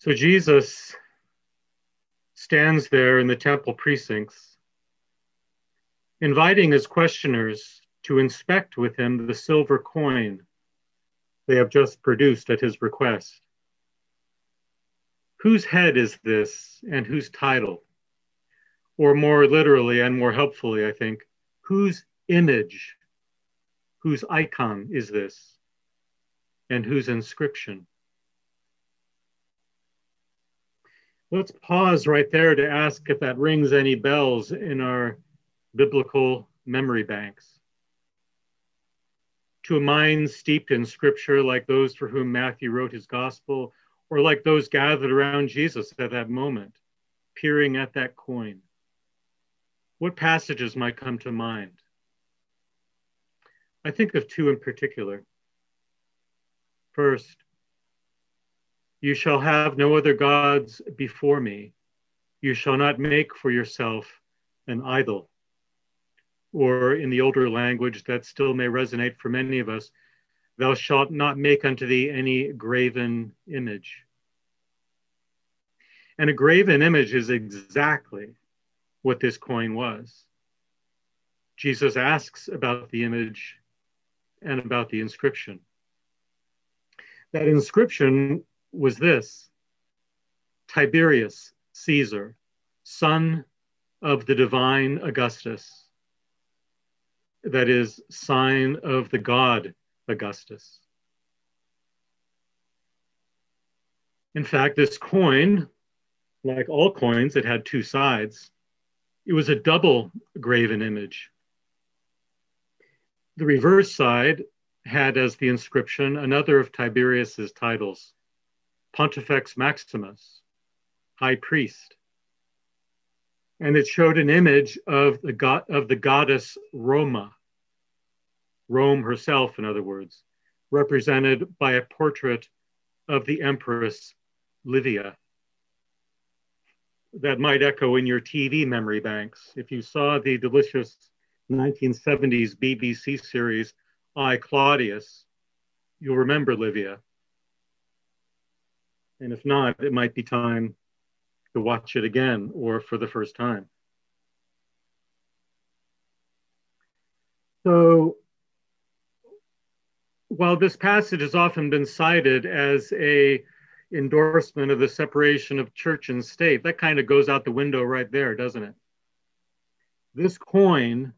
So Jesus stands there in the temple precincts, inviting his questioners to inspect with him the silver coin they have just produced at his request. Whose head is this and whose title? Or more literally and more helpfully, I think, whose image, whose icon is this, and whose inscription? Let's pause right there to ask if that rings any bells in our biblical memory banks. To a mind steeped in scripture, like those for whom Matthew wrote his gospel, or like those gathered around Jesus at that moment, peering at that coin, what passages might come to mind? I think of two in particular. First, you shall have no other gods before me. You shall not make for yourself an idol. Or in the older language that still may resonate for many of us, thou shalt not make unto thee any graven image. And a graven image is exactly what this coin was. Jesus asks about the image and about the inscription. That inscription was this Tiberius Caesar, son of the divine Augustus, that is, sign of the god Augustus. In fact, this coin, like all coins, it had two sides. It was a double graven image. The reverse side had as the inscription another of Tiberius's titles, Pontifex Maximus, high priest. And it showed an image of the, god, of the goddess Roma, Rome herself, in other words, represented by a portrait of the Empress Livia. That might echo in your TV memory banks. If you saw the delicious 1970s BBC series, I, Claudius, you'll remember Livia. And if not, it might be time to watch it again or for the first time. So, while this passage has often been cited as a endorsement of the separation of church and state, that kind of goes out the window right there, doesn't it? This coin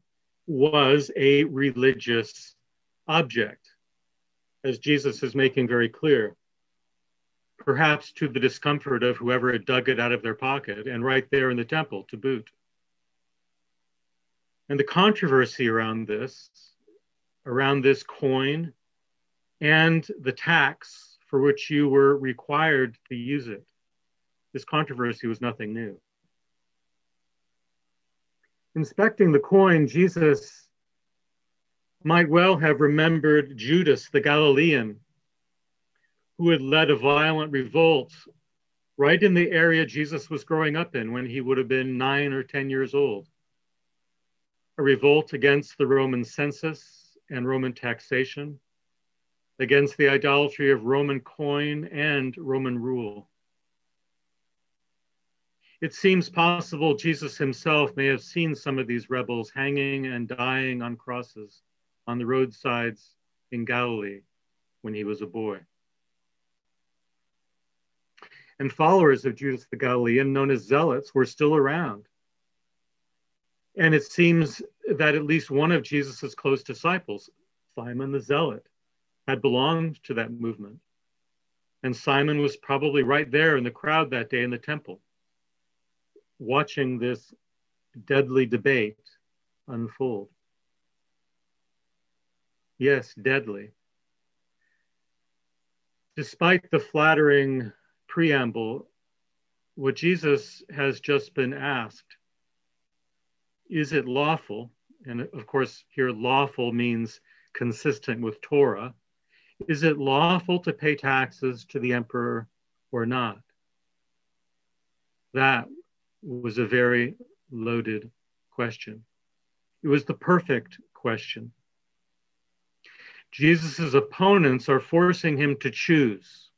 was a religious object, as Jesus is making very clear perhaps to the discomfort of whoever had dug it out of their pocket, and right there in the temple to boot. And the controversy around this, around this coin, and the tax for which you were required to use it, this controversy was nothing new. Inspecting the coin, Jesus might well have remembered Judas the Galilean who had led a violent revolt right in the area Jesus was growing up in when he would have been nine or 10 years old. A revolt against the Roman census and Roman taxation, against the idolatry of Roman coin and Roman rule. It seems possible Jesus himself may have seen some of these rebels hanging and dying on crosses on the roadsides in Galilee when he was a boy and followers of Judas the Galilean, known as zealots, were still around. And it seems that at least one of Jesus's close disciples, Simon the Zealot, had belonged to that movement. And Simon was probably right there in the crowd that day in the temple, watching this deadly debate unfold. Yes, deadly. Despite the flattering preamble, what Jesus has just been asked is it lawful? And of course, here lawful means consistent with Torah. Is it lawful to pay taxes to the emperor or not? That was a very loaded question. It was the perfect question. Jesus' opponents are forcing him to choose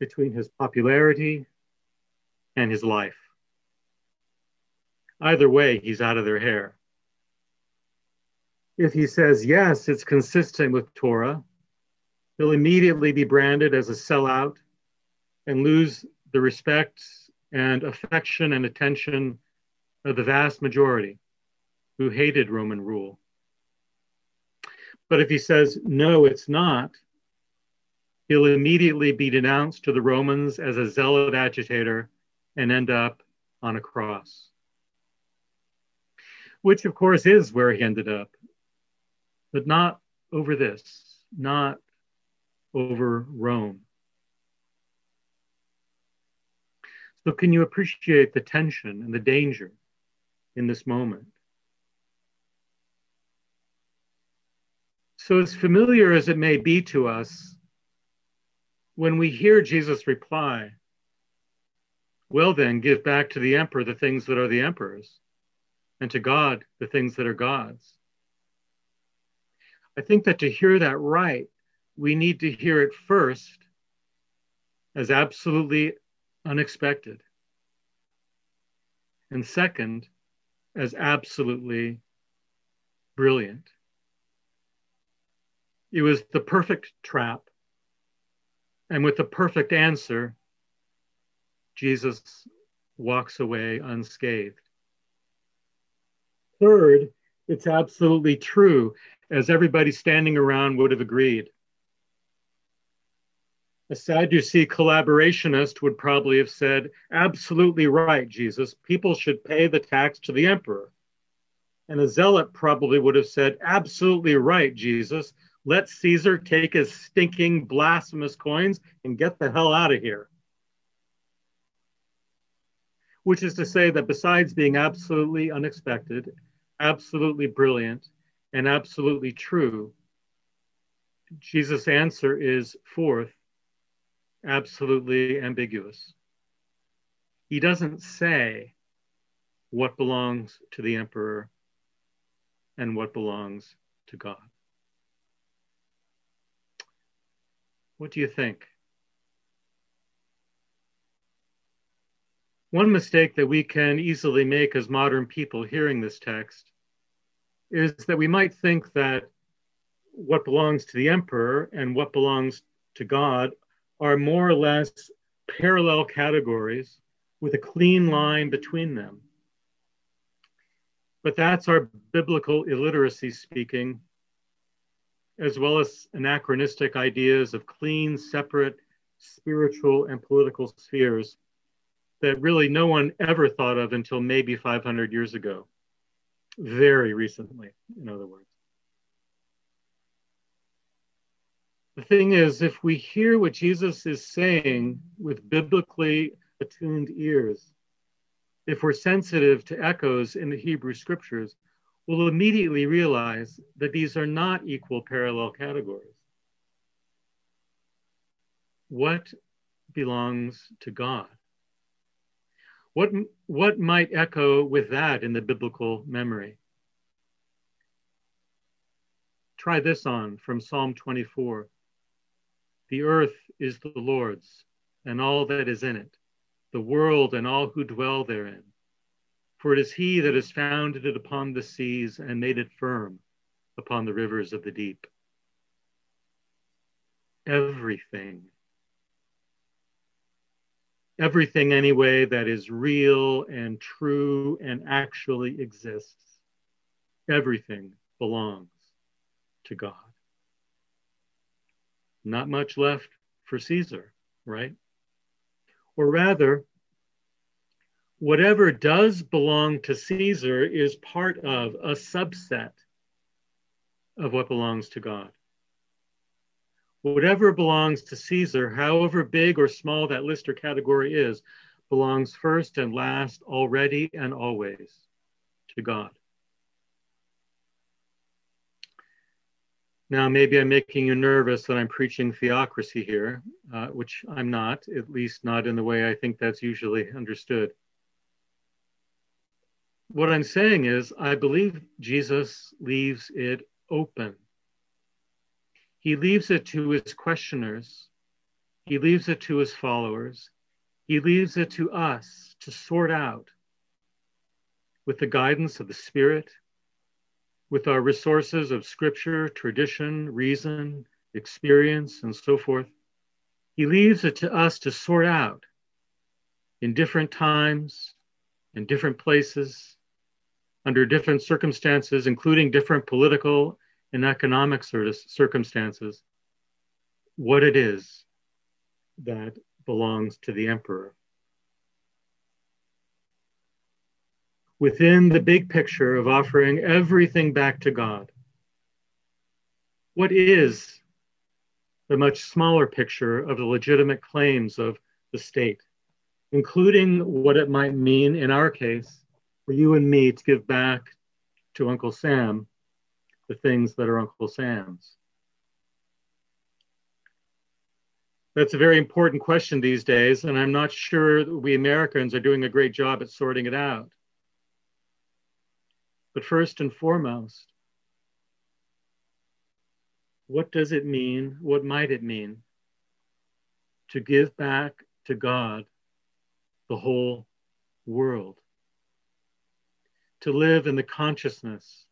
between his popularity and his life. Either way, he's out of their hair. If he says yes, it's consistent with Torah, he'll immediately be branded as a sellout and lose the respect and affection and attention of the vast majority who hated Roman rule. But if he says, no, it's not, he'll immediately be denounced to the Romans as a zealot agitator and end up on a cross. Which, of course, is where he ended up, but not over this, not over Rome. So, can you appreciate the tension and the danger in this moment? So, as familiar as it may be to us, when we hear Jesus reply, well, then, give back to the emperor the things that are the emperor's, and to God the things that are God's. I think that to hear that right, we need to hear it first as absolutely unexpected, and second, as absolutely brilliant. It was the perfect trap. And with the perfect answer, Jesus walks away unscathed. Third, it's absolutely true, as everybody standing around would have agreed. A Sadducee collaborationist would probably have said, Absolutely right, Jesus. People should pay the tax to the emperor. And a zealot probably would have said, Absolutely right, Jesus. Let Caesar take his stinking, blasphemous coins and get the hell out of here. Which is to say that besides being absolutely unexpected, absolutely brilliant, and absolutely true, Jesus' answer is fourth, absolutely ambiguous. He doesn't say what belongs to the emperor and what belongs to God. What do you think? One mistake that we can easily make as modern people hearing this text is that we might think that what belongs to the emperor and what belongs to God are more or less parallel categories with a clean line between them. But that's our biblical illiteracy speaking as well as anachronistic ideas of clean, separate spiritual and political spheres that really no one ever thought of until maybe 500 years ago. Very recently, in other words. The thing is, if we hear what Jesus is saying with biblically attuned ears, if we're sensitive to echoes in the Hebrew scriptures, will immediately realize that these are not equal parallel categories. What belongs to God? What, what might echo with that in the biblical memory? Try this on from Psalm 24. The earth is the Lord's and all that is in it, the world and all who dwell therein. For it is he that has founded it upon the seas and made it firm upon the rivers of the deep. Everything, everything anyway that is real and true and actually exists, everything belongs to God. Not much left for Caesar, right? Or rather, whatever does belong to Caesar is part of a subset of what belongs to God. Whatever belongs to Caesar, however big or small that list or category is, belongs first and last, already and always to God. Now, maybe I'm making you nervous that I'm preaching theocracy here, uh, which I'm not, at least not in the way I think that's usually understood. What I'm saying is, I believe Jesus leaves it open. He leaves it to his questioners. He leaves it to his followers. He leaves it to us to sort out with the guidance of the Spirit, with our resources of scripture, tradition, reason, experience, and so forth. He leaves it to us to sort out in different times, in different places, under different circumstances, including different political and economic circumstances, what it is that belongs to the emperor. Within the big picture of offering everything back to God, what is the much smaller picture of the legitimate claims of the state, including what it might mean in our case for you and me to give back to Uncle Sam the things that are Uncle Sam's. That's a very important question these days, and I'm not sure we Americans are doing a great job at sorting it out. But first and foremost, what does it mean? What might it mean to give back to God the whole world? To live in the consciousness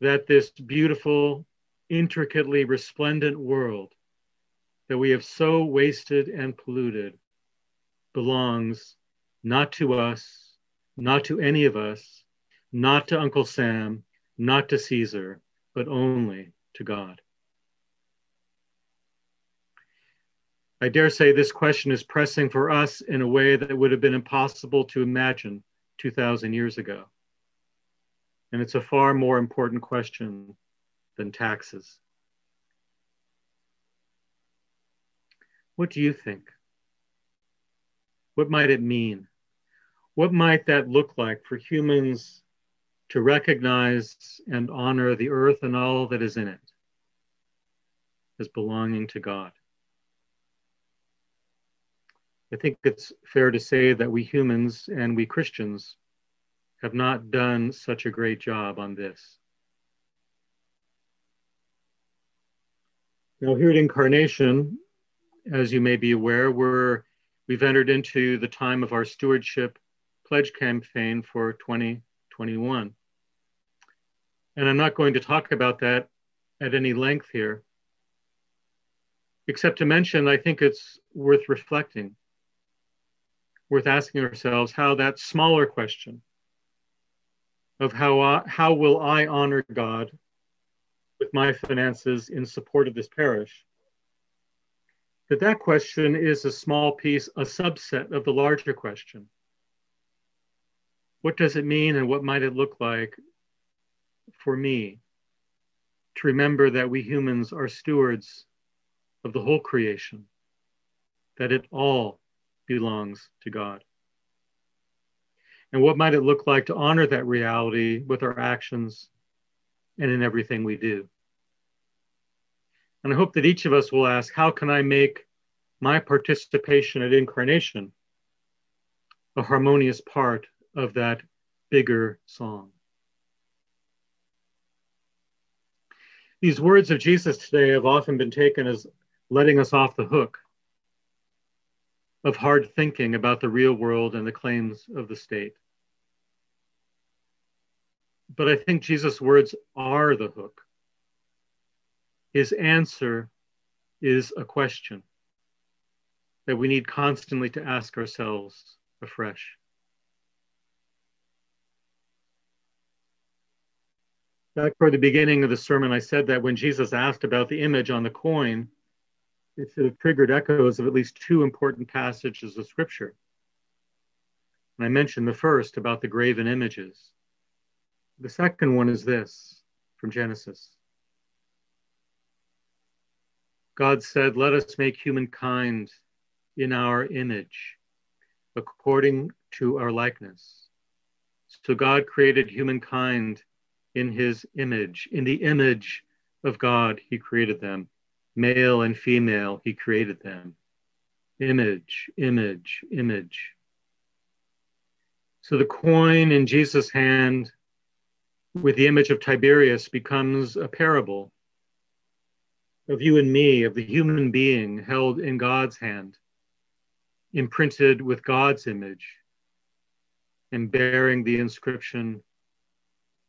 that this beautiful, intricately resplendent world that we have so wasted and polluted belongs not to us, not to any of us, not to Uncle Sam, not to Caesar, but only to God? I dare say this question is pressing for us in a way that would have been impossible to imagine 2,000 years ago. And it's a far more important question than taxes. What do you think? What might it mean? What might that look like for humans to recognize and honor the earth and all that is in it as belonging to God. I think it's fair to say that we humans and we Christians have not done such a great job on this. Now, here at Incarnation, as you may be aware, we're, we've entered into the time of our stewardship pledge campaign for 2021. And I'm not going to talk about that at any length here, except to mention I think it's worth reflecting, worth asking ourselves how that smaller question of how, I, how will I honor God with my finances in support of this parish, that that question is a small piece, a subset of the larger question. What does it mean and what might it look like for me to remember that we humans are stewards of the whole creation, that it all belongs to God? And what might it look like to honor that reality with our actions and in everything we do? And I hope that each of us will ask, how can I make my participation at incarnation a harmonious part of that bigger song. These words of Jesus today have often been taken as letting us off the hook of hard thinking about the real world and the claims of the state. But I think Jesus' words are the hook. His answer is a question that we need constantly to ask ourselves afresh. Back toward the beginning of the sermon, I said that when Jesus asked about the image on the coin, it should triggered echoes of at least two important passages of Scripture. And I mentioned the first about the graven images. The second one is this from Genesis God said, Let us make humankind in our image, according to our likeness. So God created humankind in his image. In the image of God, he created them. Male and female, he created them. Image, image, image. So the coin in Jesus' hand with the image of Tiberius becomes a parable. of you and me, of the human being held in God's hand, imprinted with God's image, and bearing the inscription,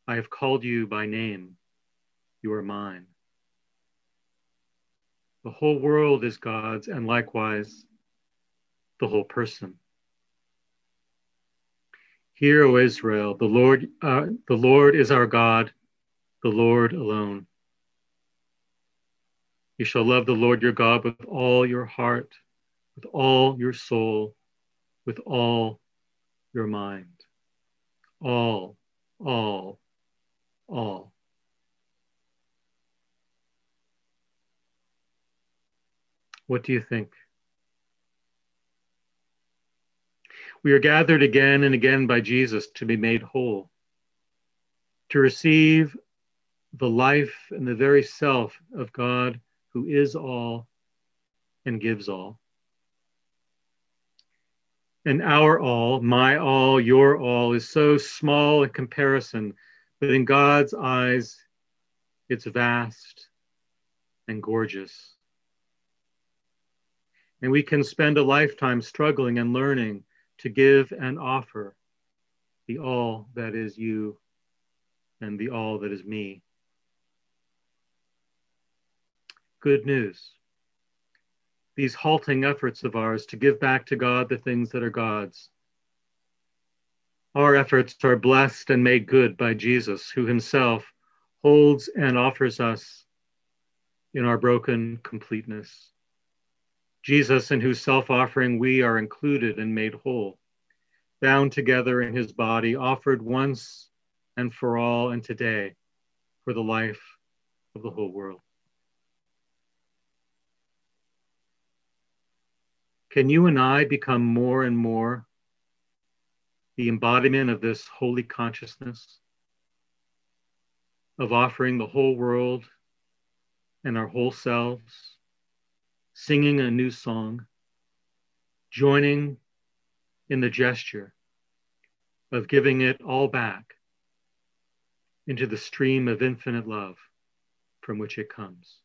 I have called you by name, you are mine. The whole world is God's, and likewise the whole person. Hear, O Israel, the Lord, uh, the Lord is our God, the Lord alone. You shall love the Lord your God with all your heart, with all your soul, with all your mind. All, all, all. What do you think? We are gathered again and again by Jesus to be made whole, to receive the life and the very self of God who is all and gives all. And our all, my all, your all, is so small in comparison, but in God's eyes, it's vast and gorgeous. And we can spend a lifetime struggling and learning to give and offer the all that is you and the all that is me. Good news. These halting efforts of ours to give back to God the things that are God's. Our efforts are blessed and made good by Jesus, who himself holds and offers us in our broken completeness. Jesus, in whose self offering we are included and made whole, bound together in his body, offered once and for all and today for the life of the whole world. Can you and I become more and more the embodiment of this holy consciousness of offering the whole world and our whole selves? Singing a new song, joining in the gesture of giving it all back into the stream of infinite love from which it comes.